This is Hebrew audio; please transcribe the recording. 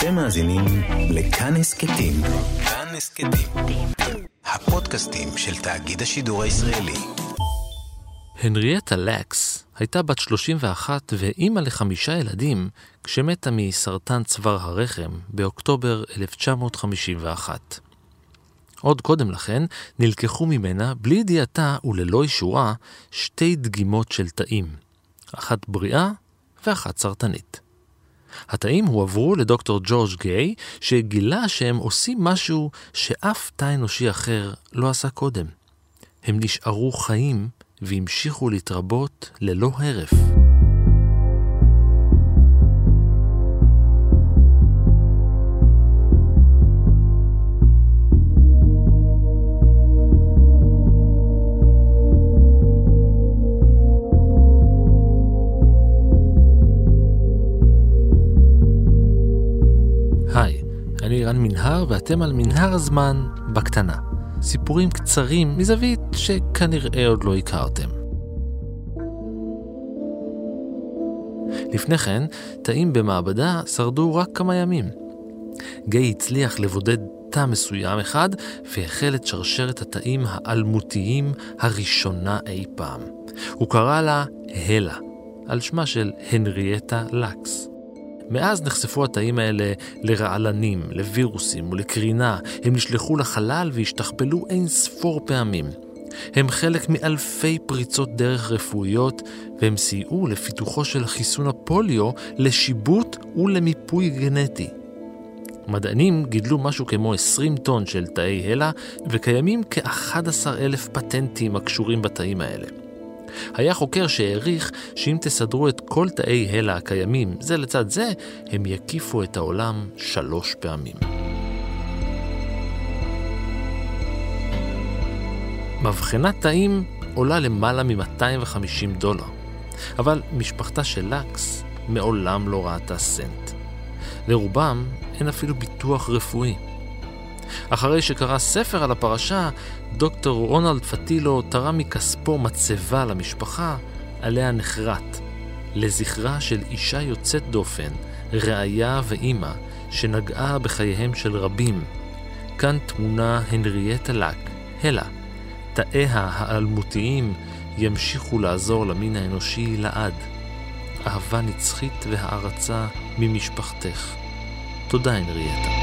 אתם מאזינים לכאן הסכתים. כאן הסכתים. הפודקאסטים של תאגיד השידור הישראלי. הנריאטה לקס הייתה בת 31 ואימא לחמישה ילדים כשמתה מסרטן צוואר הרחם באוקטובר 1951. עוד קודם לכן נלקחו ממנה, בלי ידיעתה וללא אישורה, שתי דגימות של תאים, אחת בריאה ואחת סרטנית. התאים הועברו לדוקטור ג'ורג' גיי, שגילה שהם עושים משהו שאף תא אנושי אחר לא עשה קודם. הם נשארו חיים והמשיכו להתרבות ללא הרף. היי, אני רן מנהר ואתם על מנהר הזמן בקטנה. סיפורים קצרים מזווית שכנראה עוד לא הכרתם. לפני כן, תאים במעבדה שרדו רק כמה ימים. גיי הצליח לבודד תא מסוים אחד והחל את שרשרת התאים האלמותיים הראשונה אי פעם. הוא קרא לה הלה, על שמה של הנריאטה לקס. מאז נחשפו התאים האלה לרעלנים, לווירוסים ולקרינה. הם נשלחו לחלל והשתכפלו אין ספור פעמים. הם חלק מאלפי פריצות דרך רפואיות, והם סייעו לפיתוחו של חיסון הפוליו לשיבוט ולמיפוי גנטי. מדענים גידלו משהו כמו 20 טון של תאי הלה, וקיימים כ-11 אלף פטנטים הקשורים בתאים האלה. היה חוקר שהעריך שאם תסדרו את כל תאי הלה הקיימים זה לצד זה, הם יקיפו את העולם שלוש פעמים. מבחנת תאים עולה למעלה מ-250 דולר, אבל משפחתה של לקס מעולם לא ראתה סנט. לרובם אין אפילו ביטוח רפואי. אחרי שקרא ספר על הפרשה, דוקטור רונלד פטילו תרם מכספו מצבה למשפחה, עליה נחרט, לזכרה של אישה יוצאת דופן, ראיה ואימא, שנגעה בחייהם של רבים. כאן תמונה הנריאטה לק, הלה. תאיה האלמותיים ימשיכו לעזור למין האנושי לעד. אהבה נצחית והערצה ממשפחתך. תודה, הנריאטה.